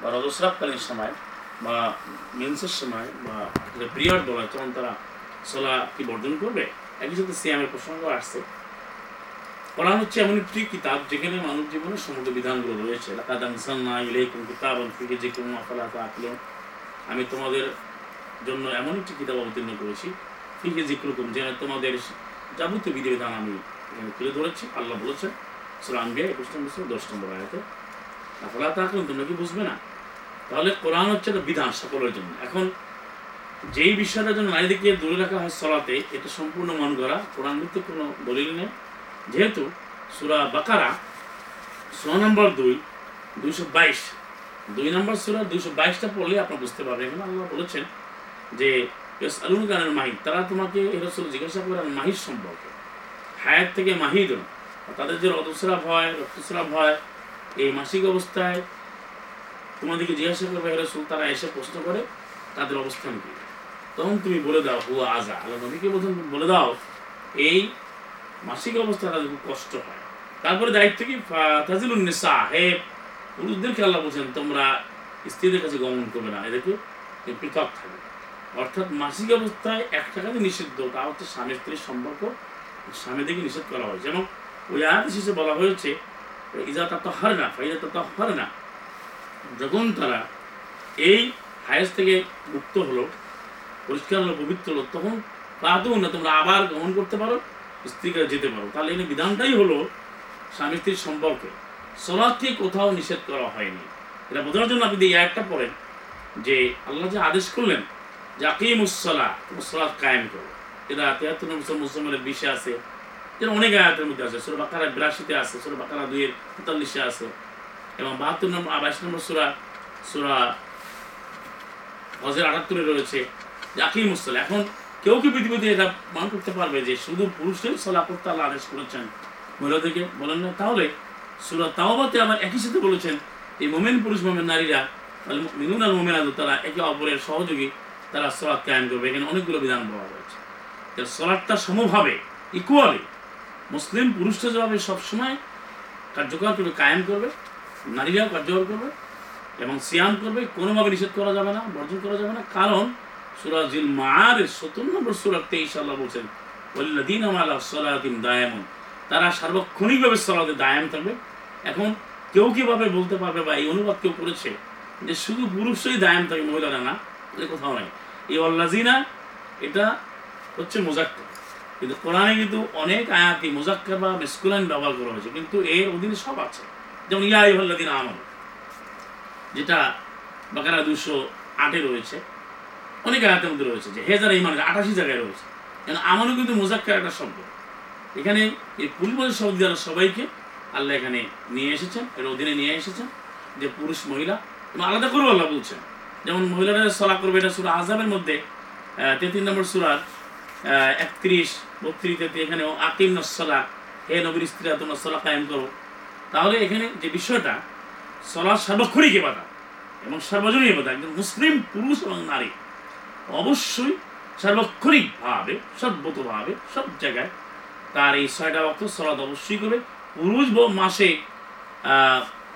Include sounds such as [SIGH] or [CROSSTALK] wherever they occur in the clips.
বা রজস্রাবকালীন সময় বা মেন্সের সময় বা পিরিয়ড বলা হয় তখন তারা সলা কি বর্জন করবে? একই সাথে সিয়ামের প্রসঙ্গ আসছে। কোরআন হচ্ছে এমন একটি কিতাব যেখানে মানব জীবনের সমগ্র বিধানগুলো রয়েছে। ফিহি যিকরুম আফালা তাআকিলুন। আমি তোমাদের জন্য এমন একটি কিতাব অবতীর্ণ করেছি। ফিহি যিকরুকুম, যেখানে তোমাদের যাবতীয় বিধিবিধান আমি তুলে ধরেছি। আল্লাহ বলেছেন, সূরা আনবিয়া 21 নম্বর 10 নম্বর আয়াতে। আফালা তাআকিলুন তোমরা কি বুঝবে না? তাহলে কোরআন হচ্ছে একটা বিধান সকলের জন্য। এখন যেই বিষয়টার জন্য নারীদেরকে দূরে রাখা হয় সলাতে, এটা সম্পূর্ণ মন করা কোরআন ভিত্তিক কোনো দলিল নেই। যেহেতু সুরা বাকারা ছ নম্বর দুই, দুইশো বাইশ, দুই নম্বর সুরা দুইশো বাইশটা পড়লে আপনার বুঝতে পারবেন। এখানে আল্লাহ বলেছেন যে আলুন গানের মাহিদ, তারা তোমাকে এরসল জিজ্ঞাসা করেন মাহির সম্পর্কে? হায়াত থেকে মাহিদ তাদের যে রক্তস্রাব হয় রক্তস্রাব হয় এই মাসিক অবস্থায় তোমাদেরকে জিজ্ঞাসা করবে হেরসুল তারা এসে প্রশ্ন করে, তাদের অবস্থান কি? তখন তুমি বলে দাও, হুয়া আজা আল্লাহ নবীকে বলছেন বলে দাও, এই মাসিক অবস্থা তাদের খুব কষ্ট হয়। তারপরে দায়িত্ব কি? তাজিলুন নিসা, হে পুরুষদেরকে আল্লাহ বলছেন, তোমরা স্ত্রীদের কাছে গমন করবে না, এদেরকে পৃথক থাকবে। অর্থাৎ মাসিক অবস্থায় একটা কাজে নিষিদ্ধ তা হচ্ছে স্বামী স্ত্রীর সম্পর্ক, স্বামীদেরকে নিষেধ করা হয়েছে এবং ওই আয়াত শেষে বলা হয়েছে যখন তারা এই হায়েস থেকে মুক্ত হলো, পরিষ্কার হলো, পবিত্র হলো, তখন তাতেও না, তোমরা আবার গ্রহণ করতে পারো, স্ত্রীকে যেতে পারো। তাহলে এই বিধানটাই হলো স্বামী স্ত্রীর সম্পর্কে। সলাদকে কোথাও নিষেধ করা হয়নি। এটা বোঝানোর জন্য আপনি এই একটা পড়েন যে আল্লাহ যে আদেশ করলেন যে আকিমুসলা তোমার সলাদ কায়েম করো। এটা তেহাত্তর মুসলমানের বিশে আছে। যেটা অনেক আয়াতের মধ্যে আছে। সুরা বাকারা বিরাশিতে আছে, সুরা বাকারা দুইয়ের তেতাল্লিশে আছে। এবং বাহাত্তর নম্বর বাইশ নম্বর সুরা সুরা হজের আটাত্তরে রয়েছে, যে আকিমুসলা এখন কেউ কি পৃথিবীতে এটা মান করতে পারবে যে শুধু পুরুষের সলা করতে আল্লাহ আদেশ করেছেন? মহিলাদেরকে বলেন না। তাহলে সুরা তাওবাতে আবার একই সাথে বলেছেন, এই মোমেন পুরুষ, মোমেন নারীরা মিনুন আর মোমেন আদু তারা একে অপরের সহযোগী, তারা সলাৎ কায়েম করবে। এখানে অনেকগুলো বিধান পাওয়া হয়েছে। সলাৎটা সমভাবে ইকুয়ালি মুসলিম পুরুষরা যেভাবে সবসময় কার্যকর করবে কায়েম করবে, নারীরাও কার্যকর করবে এবং সিয়াম করবে, কোনোভাবে নিষেধ করা যাবে না, বর্জন করা যাবে না। কারণ সুরা জিল মারের সত্তর নম্বর সুরা তেইশ আল্লাহ বলছেন ওল্লাদিন আমালা সলাদিন দায়ামন। তারা সার্বক্ষণিকভাবে সলাদে দায়াম থাকবে। এখন কেউ কীভাবে বলতে পারবে বা এই অনুবাদ কেউ করেছে যে শুধু পুরুষই দায়াম থাকে, মহিলারা না কোথাও নাই। এই অল্লাজিনা এটা হচ্ছে মোজাক্কার কিন্তু কোরআনে কিন্তু অনেক আয়াতি মোজাক্কার বা মেসকুলাইন ব্যবহার করা হয়েছে। কিন্তু এর অধীনে সব আছে। যেমন, ইয়া ইহল্লাদিন আমল যেটা বাকারা দুশো আটে রয়েছে। অনেক আয়াতের মধ্যে রয়েছে যে হেজার ইমান আটাশি জায়গায় রয়েছে। কেন আমারও কিন্তু মোজাক্কার একটা শব্দ এখানে এই পূর্বের শব্দ দ্বারা সবাইকে আল্লাহ এখানে নিয়ে এসেছেন, এর অধীনে নিয়ে এসেছেন যে পুরুষ, মহিলা, এবং আলাদা করেও আল্লাহ বলছেন। যেমন, মহিলারা সলা করবে এটা সুরা আজাবের মধ্যে তেত্রিশ নম্বর সুরার একত্রিশ, বত্রিশ তেত্রিশ এখানে আকিম নসলা, হে নবীর স্ত্রীরা তোমরা সলা কায়েম করো। তাহলে এখানে যে বিষয়টা সলা সার্বক্ষণিক বাধা এবং সার্বজনীয় বাধা একজন মুসলিম, পুরুষ এবং নারী, অবশ্যই সার্বক্ষণিকভাবে, সর্বতভাবে, সব জায়গায় তার এই ছয়টা বক্ত সলাদ অবশ্যই করবে। পুরুষ মাসে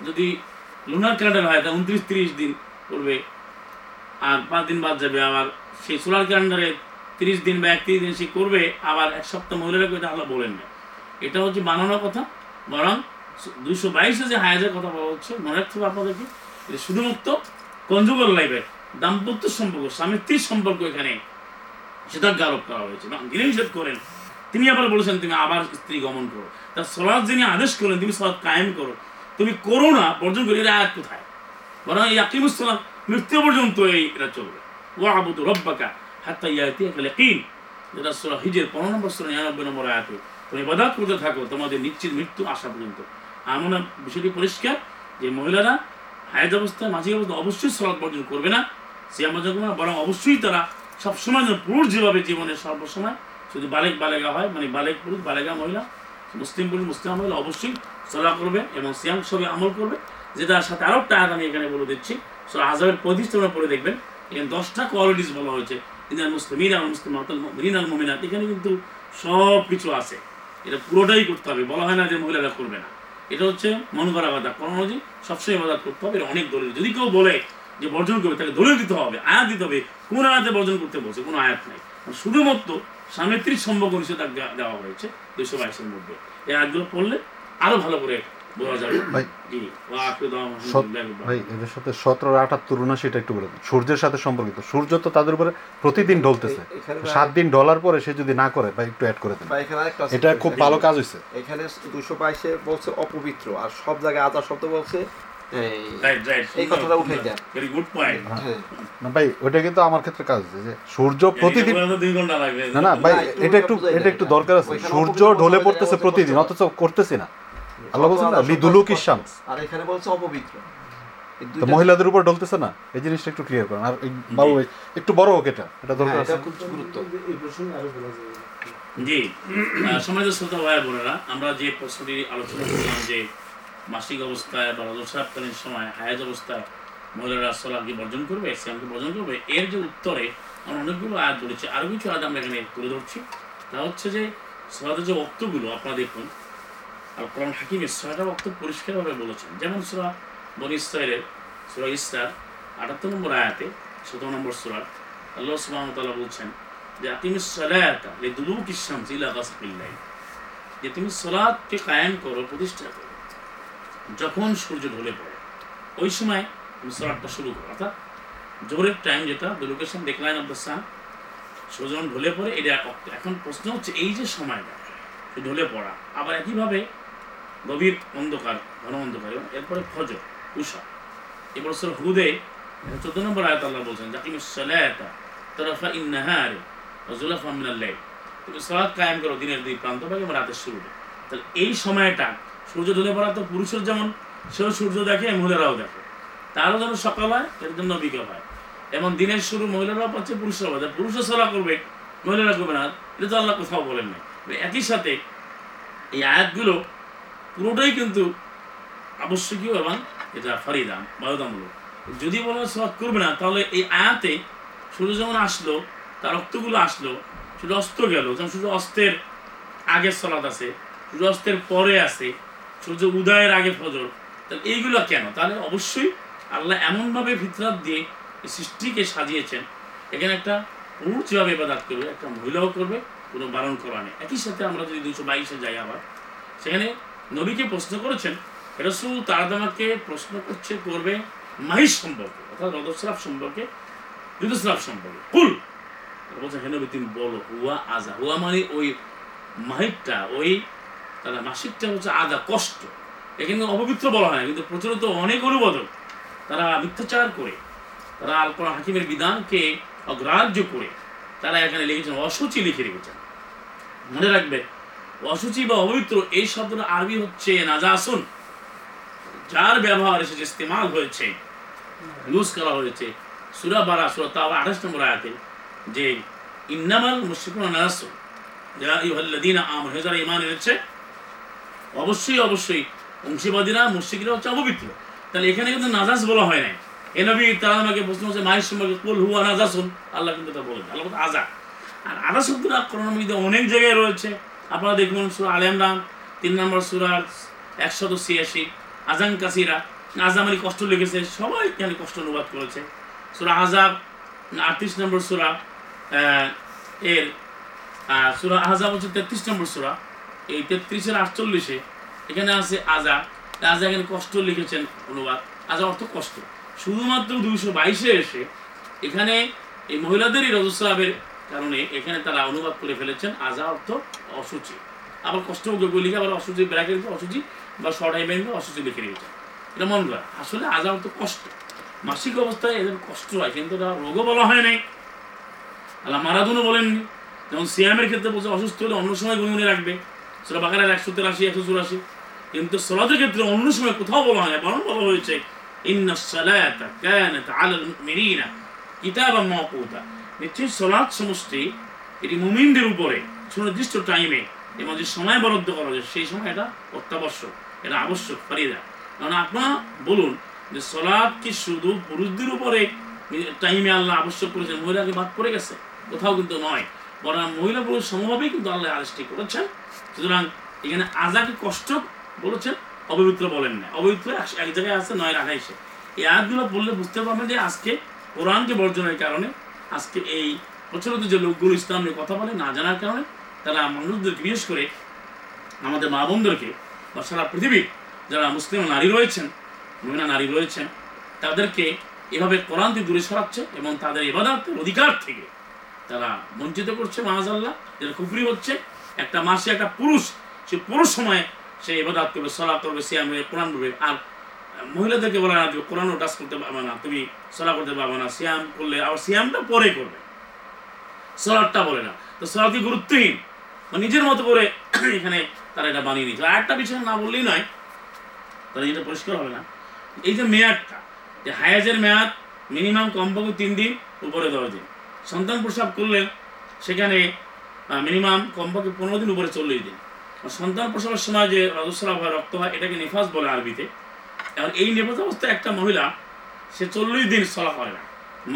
যদি লুনার ক্যালেন্ডার হয় তা উনত্রিশ, তিরিশ দিন করবে। আর পাঁচ দিন বাদ যাবে। আবার সেই সোলার ক্যালেন্ডারে তিরিশ দিন বা একত্রিশ দিন সে করবে, আবার এক সপ্তাহ মহিলারা এটা আল্লাহ বলেন না। এটা হচ্ছে বানানোর কথা, বরং দুইশো বাইশে যে হায়াজের কথা বলা হচ্ছে, মনে রাখতে হবে আপনাদেরকে এটা শুধুমাত্র কনজুগাল লাইফে দাম্পত্য সম্পর্ক, স্বামী সম্পর্ক এখানে নিষেধাজ্ঞা আরোপ করা হয়েছে যিনি নিষেধ করেন, তিনি আবার বলেছেন, তুমি আবার স্ত্রী গমন করো। তার সলাদ যিনি আদেশ করলেন, তুমি সলাদ কায়েম করো। তুমি করো না, বর্জন করি, এরা আয়াত কোথায়? বরং এই আকিমুসলাম মৃত্যু পর্যন্ত এই, এটা চলবে। ও আবুদ রব্বাকা হাত্তা যেটা হিজের, পনেরো নম্বর সুরা নিরানব্বই নম্বর আয়াতে। তুমি বাদাত করতে থাকো, তোমাদের নিশ্চিত মৃত্যু আসা পর্যন্ত। এমন বিষয়টি পরিষ্কার যে মহিলারা হায়াত অবস্থায় মাঝিক অবস্থা অবশ্যই সলাদ বর্জন করবে না। সে আমাদের না বরং অবশ্যই তারা সবসময় যেন পুরুষ যেভাবে জীবনে সর্বসময়, শুধু বালেক বালেগা হয় মানে বালেক পুরুষ, বালেগা মহিলা, মুসলিম পুরুষ, মুসলিম মহিলা অবশ্যই সলা করবে এবং সিয়াম সবে আমল করবে। যেটার সাথে আরও একটা আমি এখানে বলে দিচ্ছি সো পঁয়ত্রিশ তোমরা পড়ে দেখবেন। এখানে দশটা কোয়ালিটিস বলা হয়েছে। ইন্দিয়ান মুসলিম ইরান মুসলিম রিনাল মোমিনাত। এখানে কিন্তু সব কিছু আছে। এটা পুরোটাই করতে হবে। বলা হয় না যে মহিলারা করবে না। এটা হচ্ছে মন করা বাধা কথা ক্রোনোলজি সবসময় ইবাদত করতে হবে। অনেক দলিল। যদি কেউ বলে যে বর্জন করবে, তাকে দলিল দিতে হবে, আয়াত দিতে হবে, কোন আয়াতে বর্জন করতে বলছে, কোনো আয়াত নাই। শুধুমাত্র সামেত্রিক সম্পর্ক নিষেধাজ্ঞা দেওয়া হয়েছে দুইশো বাইশের মধ্যে। এই আয়াতগুলো পড়লে আরও ভালো করে ভাই, এদের সাথে সতেরো আটাত্তর উনাশিটা একটু বলে সূর্যের সাথে সম্পর্কিত। সূর্য তো তাদের উপরে প্রতিদিন ঢলতেছে। সাত দিন ডলার পরে সে যদি না করে ভাই একটু অ্যাড করে দেন। এটা খুব ভালো কাজ হয়েছে এখানে দুশো বাইশে বলছে অপবিত্র আর সব জায়গায় আদা শব্দ বলছে হ্যাঁ। ভাই ওইটা কিন্তু আমার ক্ষেত্রে কাজ যে সূর্য প্রতিদিন না না ভাই এটা একটু এটা একটু দরকার আছে। সূর্য ঢলে পড়তেছে প্রতিদিন অথচ করতেছি না। আল্লাহ বলছেন না শামস আর এখানে বলছে অপবিত্র। তো মহিলাদের উপর ঢলতেছে না? এই জিনিসটা একটু ক্লিয়ার করেন। আর বাবু একটু বড় হোক এটা। এটা দরকার হ্যাঁ, আছে। খুব গুরুত্ব। আরও জি। আহ, সমাজের শ্রোতা ভাই বোনেরা আমরা যে প্রশ্নটি আলোচনা করলাম যে মাসিক অবস্থায় বা রজস্রাবকালীন সময় হায়াজ অবস্থায় মহিলারা সলাকে বর্জন করবে শ্যামকে বর্জন করবে এর যে উত্তরে আমরা অনেকগুলো আয়াত বলেছি। আরও কিছু আয়াত আমরা এখানে তুলে ধরছি। তা হচ্ছে যে সলাদের যে বক্তগুলো আপনারা দেখুন আর কোরআন হাকিমের ছয়টা বক্তব্য পরিষ্কারভাবে বলেছেন। যেমন সুরা বন ইসরায়েলের সুরা ইসরার আটাত্তর নম্বর আয়াতে, সতেরো নম্বর সুরার আল্লাহ সুবাহতাল্লাহ বলছেন যে তুমি সলায়াতা লে দুলুক ইসলাম জিলা গাছপিল্লাই যে, তুমি সলাদকে কায়েম করো, প্রতিষ্ঠা করো। যখন সূর্য ঢলে পড়ে, ওই সময় তুমি সলাদটা শুরু করো। অর্থাৎ জোরের টাইম যেটা the location decline of the sun সূর্য ঢলে পড়ে, এটা অক্ত- এখন প্রশ্ন হচ্ছে, এই যে সময়টা ঢলে পড়া, আবার একইভাবে গভীর অন্ধকার, ঘন অন্ধকার এবং এরপরে ফজর, উষা। এবার সর হুদে চোদ্দ নম্বর আয়াত আল্লাহ বলছেন, জাকিম সালায়াতা তরফা ইন্নাহারে জুলাফা মিনাল লাইল। তুমি সালাত কায়েম করো দিনের দুই প্রান্ত ভাগে এবং রাতের শুরুতে। তাহলে এই সময়টা সূর্য ঢলে পড়া তো পুরুষের যেমন, সেও সূর্য দেখে, মহিলারাও দেখে। তারও যেন সকাল হয়, এর জন্য বিকেল হয়। এবং দিনের শুরু মহিলারাও পাচ্ছে, পুরুষরাও পাচ্ছে। পুরুষরা সলা করবে, মহিলারা করবে না? এটা তো আল্লাহ কোথাও বলেন নাই। একই সাথে এই আয়াতগুলো পুরোটাই কিন্তু আবশ্যকীয় এবং এটা ফারিদাম বাধ্যতামূলক। যদি বলা সলাৎ করবে না, তাহলে এই আয়াতে সূর্য যেমন আসলো, তার রক্তগুলো আসলো, সূর্য অস্ত গেল, যেমন সূর্য অস্তের আগে সলাৎ আছে, সূর্য অস্তের পরে আছে, সূর্য উদয়ের আগে ফজর, তাহলে এইগুলো কেন? তাহলে অবশ্যই আল্লাহ এমনভাবে ফিতরাত দিয়ে সৃষ্টিকে সাজিয়েছেন। এখানে একটা পুরুষ যেভাবে ইবাদাত করবে, একটা মহিলাও করবে, কোনো বারণ করা নেই। একই সাথে আমরা যদি দুশো বাইশে যাই আবার, সেখানে নবীকে প্রশ্ন করেছেন, রসুল তারাদামাকে প্রশ্ন করছে, করবে মাহির সম্পর্কে, অর্থাৎ রদস্রাব সম্পর্কে ঋতুস্রাব সম্পর্কে। কুল! বলছে, হে নবী, তুমি বলো, হুয়া আজা হুয়া মানে ওই মাহিরটা, ওই তারা মাসিকটা হচ্ছে আদা, কষ্ট। এখানে অপবিত্র বলা হয় কিন্তু প্রচলিত অনেক অনুবাদক তারা মিথ্যাচার করে, তারা আল কোরআন হাকিমের বিধানকে অগ্রাহ্য করে, তারা এখানে লিখেছেন, অসুচি লিখে রেখেছেন। মনে রাখবে অসুচি বা অপবিত্র, এই শব্দটা আরবি হচ্ছে নাজাসুন। যার ব্যবহার এসেছে ইস্তেমাল হয়েছে, ইউজ করা হয়েছে। সুরা বারা সুরা তাও আঠাশ নম্বর আয়াতে যে ইন্নামাল মুশরিকুনা নাজাসুন। যা ইউহাল্লাযীনা আমানু যারা ঈমান এনেছে, অবশ্যই অবশ্যই অংশীবাদীরা মুশরিকরা হচ্ছে অপবিত্র। তাহলে এখানে কিন্তু নাজাস বলা হয় নাই। এ নবী, তারা আমাকে প্রশ্ন হচ্ছে মায়ের সম্পর্কে কুল হুয়া নাজাসুন? আল্লাহ কিন্তু তা বলেন আল্লাহ আজা আর আদা শব্দটা কোরআন মধ্যে অনেক জায়গায় রয়েছে। আপনারা দেখবেন সুরা আল ইমরান তিন নম্বর সুরার একশত ছিয়াশি, আজান কাসিরা, আজাম আলী কষ্ট লিখেছে সবাই এখানে কষ্ট অনুবাদ করেছে? সুরা আজাব, আটত্রিশ নম্বর সুরা এর সুরা আজাব হচ্ছে তেত্রিশ নম্বর সুরা, এই তেত্রিশের আটচল্লিশে এখানে আছে আজা আজা এখানে কষ্ট লিখেছেন অনুবাদ। আজা অর্থ কষ্ট। শুধুমাত্র দুইশো বাইশে এসে এখানে এই মহিলাদেরই রজস্রাবের কারণে এখানে তারা অনুবাদ করে ফেলেছেন আজা অর্থ অসুচি। আবার কষ্ট লিখে আবার অসুচি ব্র্যাকেট অসুচি বা শর্ট হাইমেন অসুচি লিখে রেখেছেন এটা মন করা। আসলে আজা অর্থ কষ্ট। মাসিক অবস্থায় এদের কষ্ট হয়, কিন্তু এটা রোগও বলা হয় নাই। আল্লাহ মারাদুনও বলেননি। যেমন সিয়ামের ক্ষেত্রে বলছে, অসুস্থ হলে অন্য সময় গুনগুনে রাখবে। সেটা বাকারের একশো তেরাশি, একশো চুরাশি। কিন্তু সলাতের ক্ষেত্রে অন্য সময় কোথাও বলা হয় বরং বলা হয়েছে ইন্না সালাতা কানাত আলাল মুমিনিনা কিতাবাম মাওকুতা। নিশ্চয়ই সলাৎ সমষ্টি এটি মুমিনদের উপরে সুনির্দিষ্ট টাইমে এবং যে সময় বরাদ্দ করা যায় সেই সময় এটা অত্যাবশ্যক, এটা আবশ্যক, ফারিদা। কারণ আপনারা বলুন যে সলাৎ কি শুধু পুরুষদের উপরে টাইমে আল্লাহ আবশ্যক করেছেন, মহিলাকে বাদ পড়ে গেছে? কোথাও কিন্তু নয়। বরং মহিলা পুরুষ সমভাবেই কিন্তু আল্লাহ আদেশটি করেছেন। সুতরাং এখানে আজাকে কষ্ট বলেছেন, অপবিত্র বলেন না। অপবিত্র এক- জায়গায় আছে, নয় আঠাইশে এই আয়াতগুলো বললে বুঝতে পারবেন যে আজকে কোরআনকে বর্জনের কারণে আজকে এই প্রচলিত যে লোকগুলো ইসলাম নিয়ে কথা বলে না জানার কারণে তারা মানুষদের, বিশেষ করে আমাদের মা বোনদেরকে বা সারা পৃথিবীর যারা মুসলিম নারী রয়েছেন, মহিলা নারী রয়েছেন, তাদেরকে এভাবে কোরআন থেকে দূরে সরাচ্ছে এবং তাদের এবাদাতের অধিকার থেকে তারা বঞ্চিত করছে মাহাজাল্লাহ যেটা কুফরি হচ্ছে। একটা মাসে একটা পুরুষ, সে পুরুষ সময়ে সে এবাদাত করবে সলা করবে, সিয়াম করবে, কোরআন করবে আর মহিলাদেরকে বলে না, তুমি কোরআনও টাচ করতে পারবে না, তুমি সলা করতে পারবে না, সিয়াম করলে, আবার সিয়ামটা পরে করবে। সলাটটা বলে না। তো সলাটি গুরুত্বহীন? নিজের মতো করে [CLEARS THROAT] এখানে তারা এটা বানিয়ে নিয়েছে। আর একটা বিষয় না বললেই নয়, তাহলে এটা পরিষ্কার হবে না। এই যে মেয়াদটা, যে হায়াজের মেয়াদ মিনিমাম কমপক্ষে তিন দিন উপরে দশ দিন সন্তান প্রসাব করলে সেখানে মিনিমাম কমপক্ষে পনেরো দিন উপরে চল্লিশ দিন। সন্তান প্রসবের সময় যে রজস্রাব হয়, রক্ত হয়, এটাকে নিফাস বলে আরবিতে। এখন এই নিফাস অবস্থায় একটা মহিলা, সে চল্লিশ দিন চলা করে না।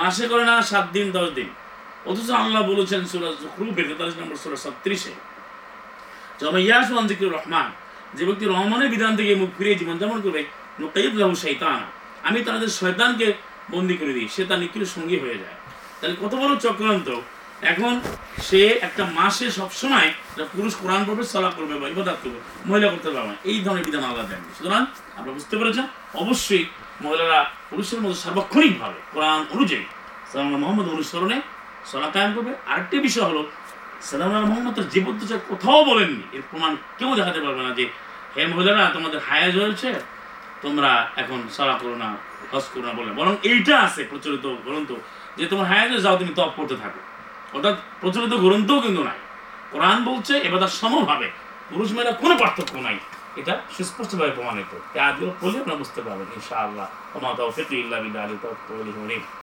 মাসে করে না, সাত দিন, দশ দিন। অথচ আল্লাহ বলেছেন সুরাজ জুখরুফের তেতাল্লিশ নম্বর সুরা ছত্রিশে যবে ইয়াসমান জিকির রহমান, যে ব্যক্তি রহমানের বিধান থেকে মুখ ফিরিয়ে জীবনযাপন করবে নুকাইদ লাহু শৈতান আমি তাদের শয়তানকে বন্দি করে দিই, সে তার নিখিল সঙ্গী হয়ে যায়। তাহলে কত বড় চক্রান্ত এখন সে একটা মাসে সবসময় পুরুষ কোরআন পড়বে সলা করবে বা ইবাদত করবে। মহিলা করতে পারবে না। এই ধরনের বিধান আলাদা দেন। সুতরাং আপনারা বুঝতে পেরেছেন? অবশ্যই মহিলারা পুরুষের মধ্যে সার্বক্ষণিকভাবে কোরআন অনুযায়ী সালাম মোহাম্মদ অনুসরণে সলা কায়েম করবে। আরেকটি বিষয় হলো, সালাম মোহাম্মদ তার জীবদ্দশায় কোথাও বলেননি। এর প্রমাণ কেউ দেখাতে পারবে না যে, হে মহিলারা, তোমাদের হায়াজ হয়েছে তোমরা এখন সলা করো না, হজ করো না বলে। বরং এইটা আছে প্রচলিত বলুন তো যে তোমার হায়াজে যাও তুমি তপ করতে থাকো। অর্থাৎ প্রচলিত গ্রন্থও কিন্তু নাই। কোরআন বলছে, এবার তার সমভাবে পুরুষ মেয়েরা কোনো পার্থক্য নাই। এটা সুস্পষ্টভাবে প্রমাণিত। এই আজগুলো পড়লে আপনারা বুঝতে পারবেন, ইনশাআল্লাহ। ওমা তৌফিক ইল্লা বিল্লাহ তৌফিক